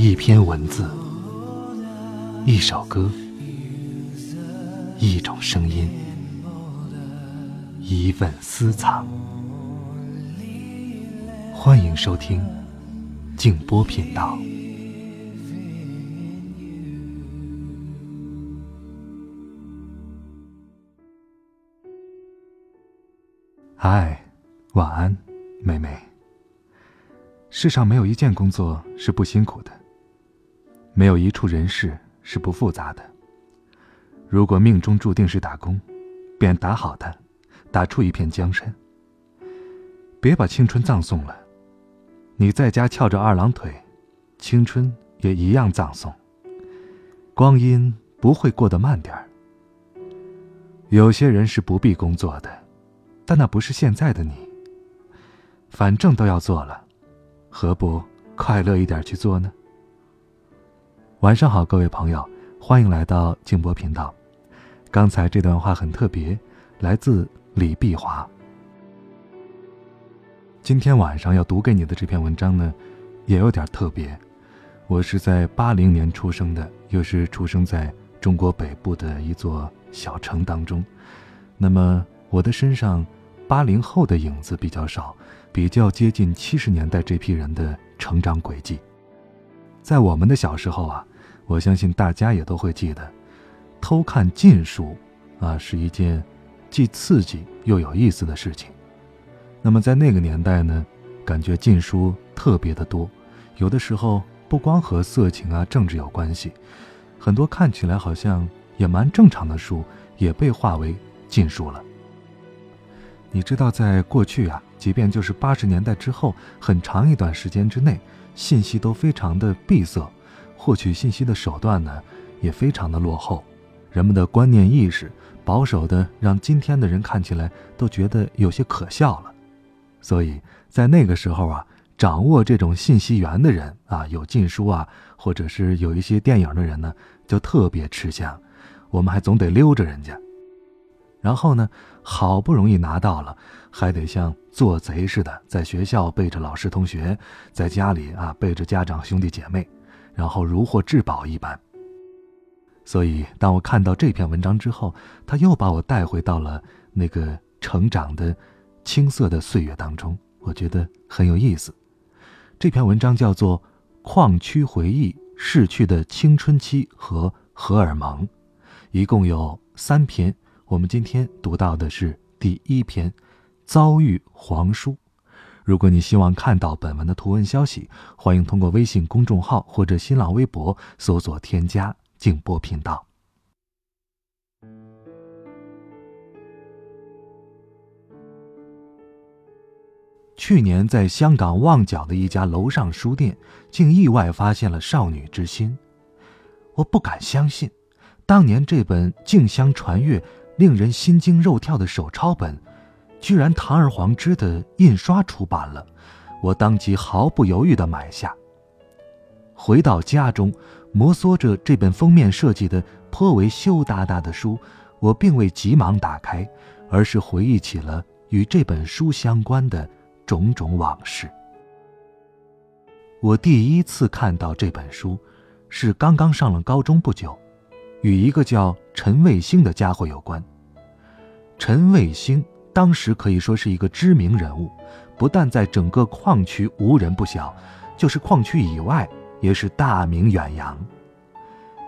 一篇文字，一首歌，一种声音，一份私藏。欢迎收听静波频道。嗨，晚安，妹妹。世上没有一件工作是不辛苦的。没有一处人事是不复杂的。如果命中注定是打工，便打好它，打出一片江山。别把青春葬送了。你在家翘着二郎腿，青春也一样葬送。光阴不会过得慢点儿。有些人是不必工作的，但那不是现在的你。反正都要做了，何不快乐一点去做呢？晚上好，各位朋友，欢迎来到静波频道。刚才这段话很特别，来自李碧华。今天晚上要读给你的这篇文章呢，也有点特别。我是在八零年出生的，又是出生在中国北部的一座小城当中。那么我的身上，八零后的影子比较少，比较接近七十年代这批人的成长轨迹。在我们的小时候啊。我相信大家也都会记得，偷看禁书，啊，是一件既刺激又有意思的事情。那么在那个年代呢，感觉禁书特别的多，有的时候不光和色情啊、政治有关系，很多看起来好像也蛮正常的书，也被划为禁书了。你知道，在过去啊，即便就是八十年代之后，很长一段时间之内，信息都非常的闭塞。获取信息的手段呢，也非常的落后，人们的观念意识保守的，让今天的人看起来都觉得有些可笑了。所以在那个时候啊，掌握这种信息源的人啊，有禁书啊，或者是有一些电影的人呢，就特别吃香。我们还总得溜着人家，然后呢，好不容易拿到了，还得像做贼似的，在学校背着老师同学，在家里啊背着家长兄弟姐妹。然后如获至宝一般。所以，当我看到这篇文章之后，他又把我带回到了那个成长的青涩的岁月当中，我觉得很有意思。这篇文章叫做《矿区回忆：逝去的青春期和荷尔蒙》，一共有三篇。我们今天读到的是第一篇，《遭遇黄书》。如果你希望看到本文的图文消息，欢迎通过微信公众号或者新浪微博搜索添加“静波频道”。去年在香港旺角的一家楼上书店，竟意外发现了《少女之心》，我不敢相信，当年这本竞相传阅、令人心惊肉跳的手抄本。居然堂而皇之的印刷出版了，我当即毫不犹豫的买下。回到家中，摩挲着这本封面设计的颇为羞答答的书，我并未急忙打开，而是回忆起了与这本书相关的种种往事。我第一次看到这本书，是刚刚上了高中不久，与一个叫陈卫星的家伙有关。陈卫星。当时可以说是一个知名人物，不但在整个矿区无人不晓，就是矿区以外也是大名远扬。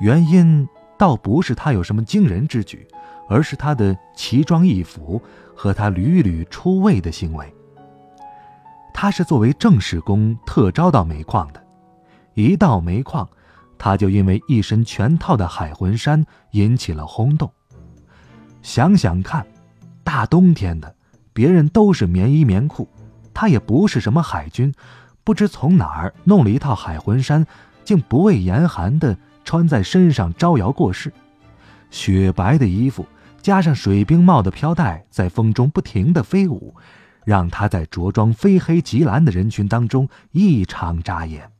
原因倒不是他有什么惊人之举，而是他的奇装异服和他屡屡出位的行为。他是作为正式工特招到煤矿的，一到煤矿，他就因为一身全套的海魂衫引起了轰动。想想看。大冬天的，别人都是棉衣棉裤，他也不是什么海军，不知从哪儿弄了一套海魂衫，竟不畏严寒的穿在身上招摇过市。雪白的衣服加上水兵帽的飘带，在风中不停的飞舞，让他在着装非黑即蓝的人群当中异常扎眼。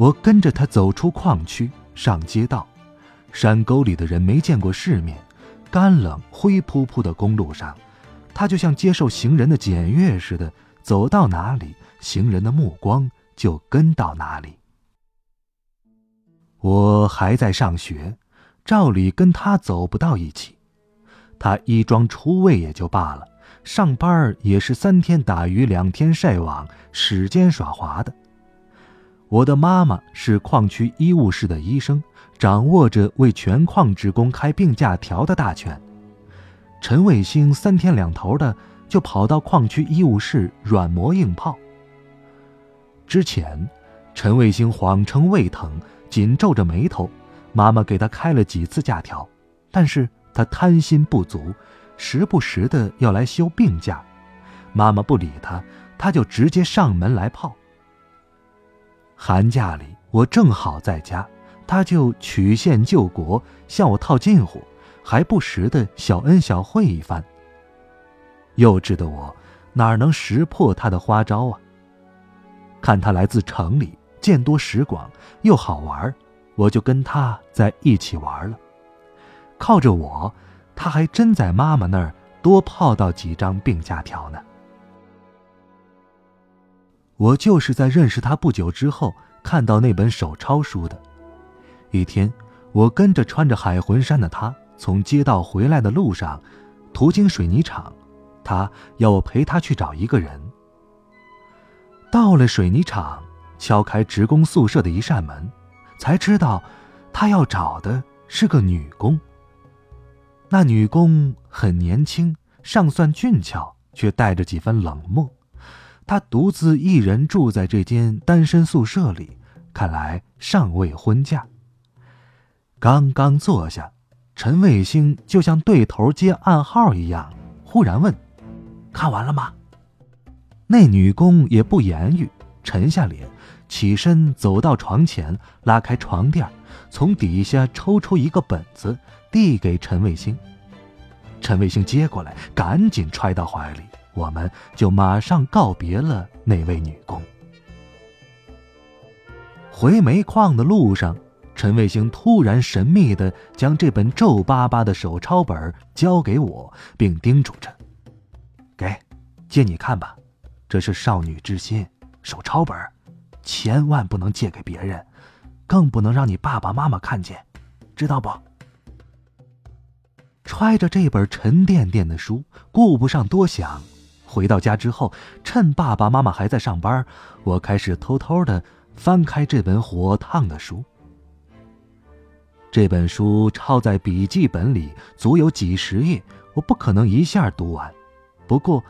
我跟着他走出矿区，上街道，山沟里的人没见过世面。干冷灰扑扑的公路上，他就像接受行人的检阅似的，走到哪里，行人的目光就跟到哪里。我还在上学，照理跟他走不到一起。他衣装出位也就罢了，上班也是三天打鱼两天晒网，使劲耍滑的。我的妈妈是矿区医务室的医生，掌握着为全矿职工开病假条的大权。陈卫星三天两头的就跑到矿区医务室软磨硬泡。之前，陈卫星谎称胃疼，紧皱着眉头，妈妈给他开了几次假条，但是。他贪心不足，时不时的要来休病假，妈妈不理他，他就直接上门来泡。寒假里我正好在家，他就曲线救国，向我套近乎，还不时的小恩小惠一番。幼稚的我哪能识破他的花招啊？看他来自城里，见多识广，又好玩，我就跟他在一起玩了。靠着我，他还真在妈妈那儿多泡到几张病假条呢。我就是在认识他不久之后看到那本手抄书的。一天，我跟着穿着海魂衫的他从街道回来的路上，途经水泥厂，他要我陪他去找一个人。到了水泥厂，敲开职工宿舍的一扇门，才知道，他要找的是个女工。那女工很年轻，尚算俊俏，却带着几分冷漠。她独自一人住在这间单身宿舍里，看来尚未婚嫁。刚刚坐下，陈卫星就像对头接暗号一样，忽然问：“看完了吗？”那女工也不言语，沉下脸，起身走到床前，拉开床垫，从底下抽出一个本子。递给陈卫星，陈卫星接过来，赶紧揣到怀里。我们就马上告别了那位女工。回煤矿的路上，陈卫星突然神秘的将这本皱巴巴的手抄本交给我，并叮嘱着：“给，借你看吧，这是少女之心，手抄本，千万不能借给别人，更不能让你爸爸妈妈看见，知道不？”揣着这本沉甸甸的书，顾不上多想。回到家之后，趁爸爸妈妈还在上班，我开始偷偷的翻开这本火烫的书。这本书抄在笔记本里，足有几十页，我不可能一下读完。不过，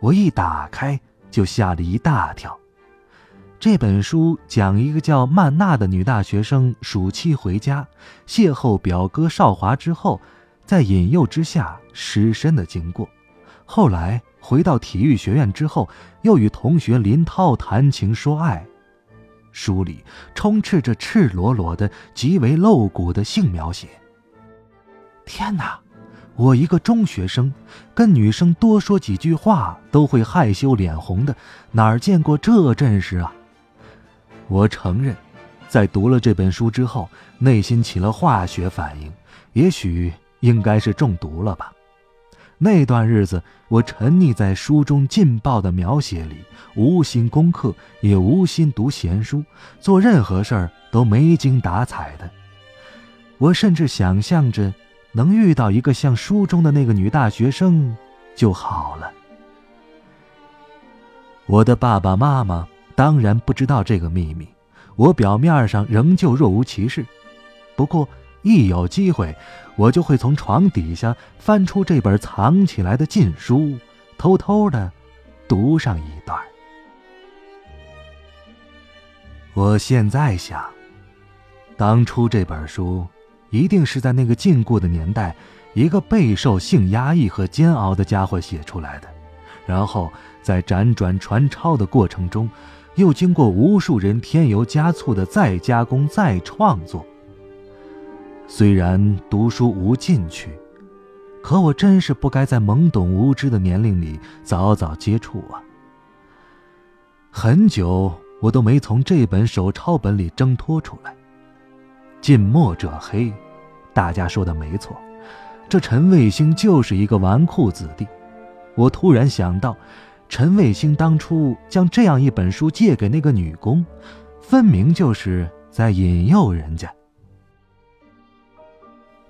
我一打开就吓了一大跳。这本书讲一个叫曼娜的女大学生暑期回家，邂逅表哥少华之后。在引诱之下失身的经过，后来回到体育学院之后，又与同学林涛谈情说爱，书里充斥着赤裸裸的、极为露骨的性描写。天哪，我一个中学生，跟女生多说几句话都会害羞脸红的，哪儿见过这阵势啊？我承认，在读了这本书之后，内心起了化学反应，也许。应该是中毒了吧？那段日子，我沉溺在书中劲爆的描写里，无心功课，也无心读闲书，做任何事儿都没精打采的。我甚至想象着，能遇到一个像书中的那个女大学生就好了。我的爸爸妈妈当然不知道这个秘密，我表面上仍旧若无其事，不过。一有机会，我就会从床底下翻出这本藏起来的禁书，偷偷的读上一段。我现在想，当初这本书一定是在那个禁锢的年代，一个备受性压抑和煎熬的家伙写出来的，然后在辗转传抄的过程中，又经过无数人添油加醋的再加工、再创作。虽然读书无进趣，可我真是不该在懵懂无知的年龄里早早接触啊！很久我都没从这本手抄本里挣脱出来。近墨者黑，大家说的没错，这陈卫星就是一个纨绔子弟。我突然想到，陈卫星当初将这样一本书借给那个女工，分明就是在引诱人家。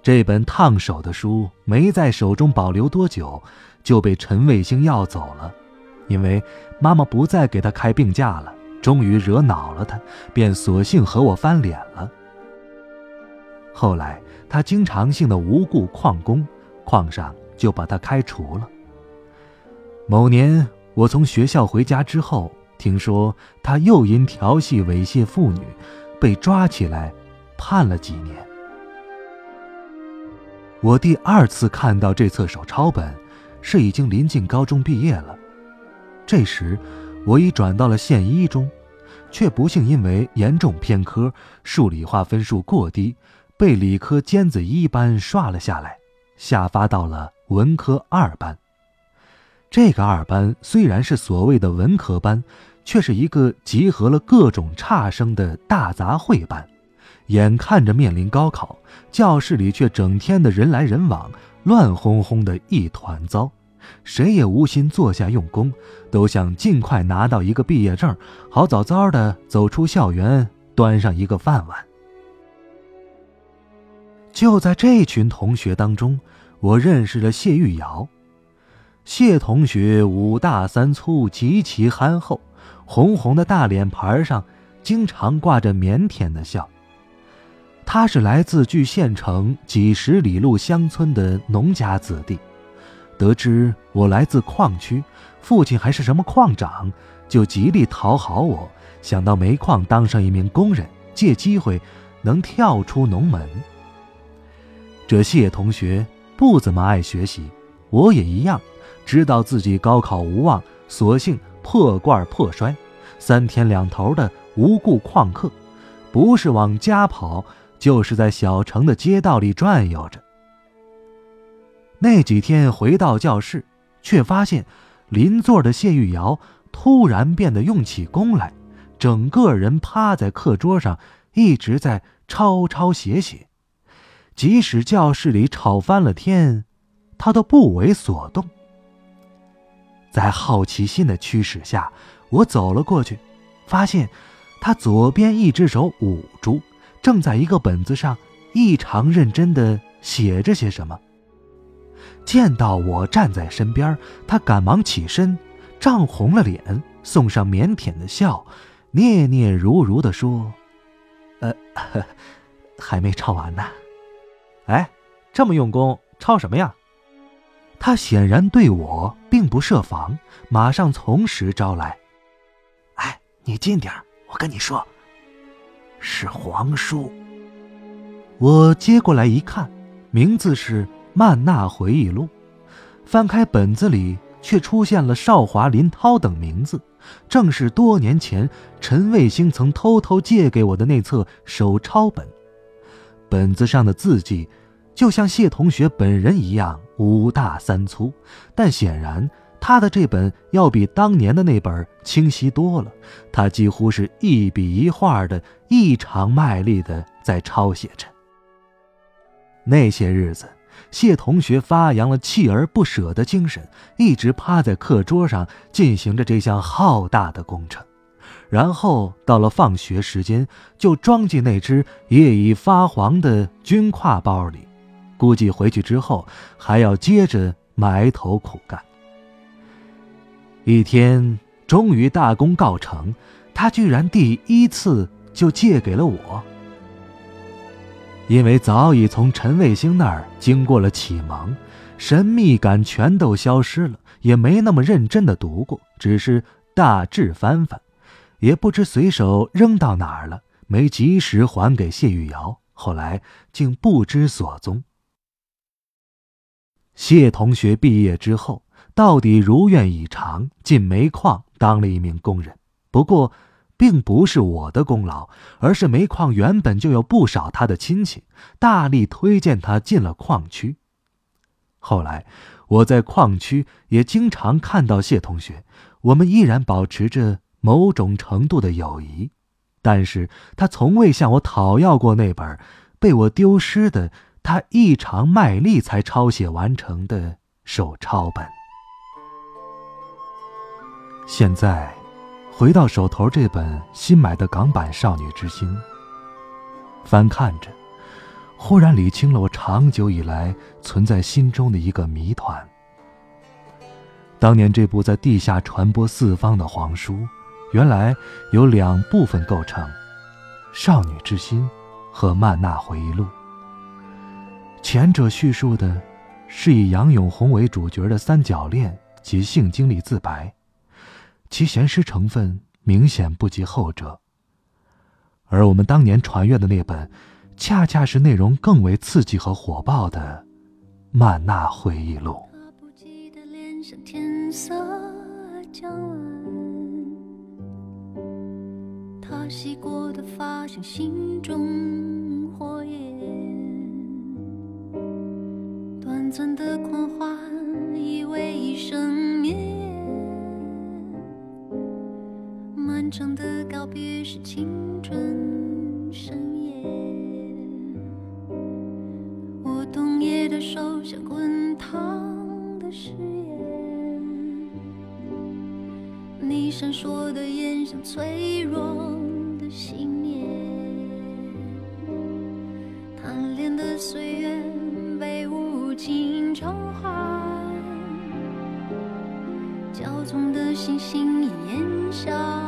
这本烫手的书没在手中保留多久，就被陈卫星要走了，因为妈妈不再给他开病假了，终于惹恼了他，便索性和我翻脸了。后来他经常性的无故旷工，矿上就把他开除了。某年。我从学校回家之后，听说他又因调戏猥亵妇女，被抓起来，判了几年。我第二次看到这册手抄本，是已经临近高中毕业了。这时，我已转到了县一中，却不幸因为严重偏科，数理化分数过低，被理科尖子一班刷了下来，下发到了文科二班。这个二班虽然是所谓的文科班，却是一个集合了各种差生的大杂烩班。眼看着面临高考，教室里却整天的人来人往，乱哄哄的一团糟。谁也无心坐下用功，都想尽快拿到一个毕业证，好早早的走出校园，端上一个饭碗。就在这群同学当中，我认识了谢玉瑶。谢同学五大三粗，极其憨厚，红红的大脸盘上经常挂着腼腆的笑。他是来自距县城几十里路乡村的农家子弟，得知我来自矿区，父亲还是什么矿长，就极力讨好我，想到煤矿当上一名工人，借机会能跳出农门。这谢同学不怎么爱学习，我也一样。知道自己高考无望，索性破罐破摔，三天两头的无故旷课，不是往家跑，就是在小城的街道里转悠着。那几天回到教室，却发现邻座的谢玉瑶突然变得用起功来，整个人趴在课桌上，一直在抄抄写写，即使教室里吵翻了天，他都不为所动。在好奇心的驱使下，我走了过去，发现他左边一只手捂住，正在一个本子上异常认真地写着些什么。见到我站在身边，他赶忙起身，涨红了脸，送上腼腆的笑，嗫嗫如如地说：“呃，还没抄完呢。哎，这么用功，抄什么呀？”他显然对我并不设防，马上从实招来。哎，你近点我跟你说，是黄书。我接过来一看，名字是《曼娜回忆录》。翻开本子里，却出现了少华、林涛等名字，正是多年前陈卫星曾偷偷借给我的那册手抄本。本子上的字迹。就像谢同学本人一样五大三粗，但显然他的这本要比当年的那本清晰多了。他几乎是一笔一画的异常卖力的在抄写着。那些日子，谢同学发扬了锲而不舍的精神，一直趴在课桌上进行着这项浩大的工程。然后到了放学时间，就装进那只也已发黄的军挎包里。估计回去之后还要接着埋头苦干。一天，终于大功告成，他居然第一次就借给了我。因为早已从陈卫星那儿经过了启蒙，神秘感全都消失了，也没那么认真的读过，只是大致翻翻，也不知随手扔到哪儿了，没及时还给谢玉瑶，后来竟不知所踪。谢同学毕业之后，到底如愿以偿进煤矿当了一名工人。不过，并不是我的功劳，而是煤矿原本就有不少他的亲戚，大力推荐他进了矿区。后来，我在矿区也经常看到谢同学，我们依然保持着某种程度的友谊。但是他从未向我讨要过那本被我丢失的。他异常卖力才抄写完成的手抄本。现在，回到手头这本新买的港版《少女之心》，翻看着，忽然理清了我长久以来存在心中的一个谜团。当年这部在地下传播四方的黄书，原来由两部分构成：《少女之心》和《曼娜回忆录》。前者叙述的是以杨永红为主角的三角恋及性经历自白。其闲诗成分明显不及后者，而我们当年传阅的那本，恰恰是内容更为刺激和火爆的《曼娜回忆录》。他洗过的发像心中火焰，短暂的狂欢以为一生漫长的告别是青春盛宴，我冬夜的手像滚烫的誓言，你闪烁的眼像脆弱的信念，贪恋的岁月被无情偿还，骄纵的星星烟消。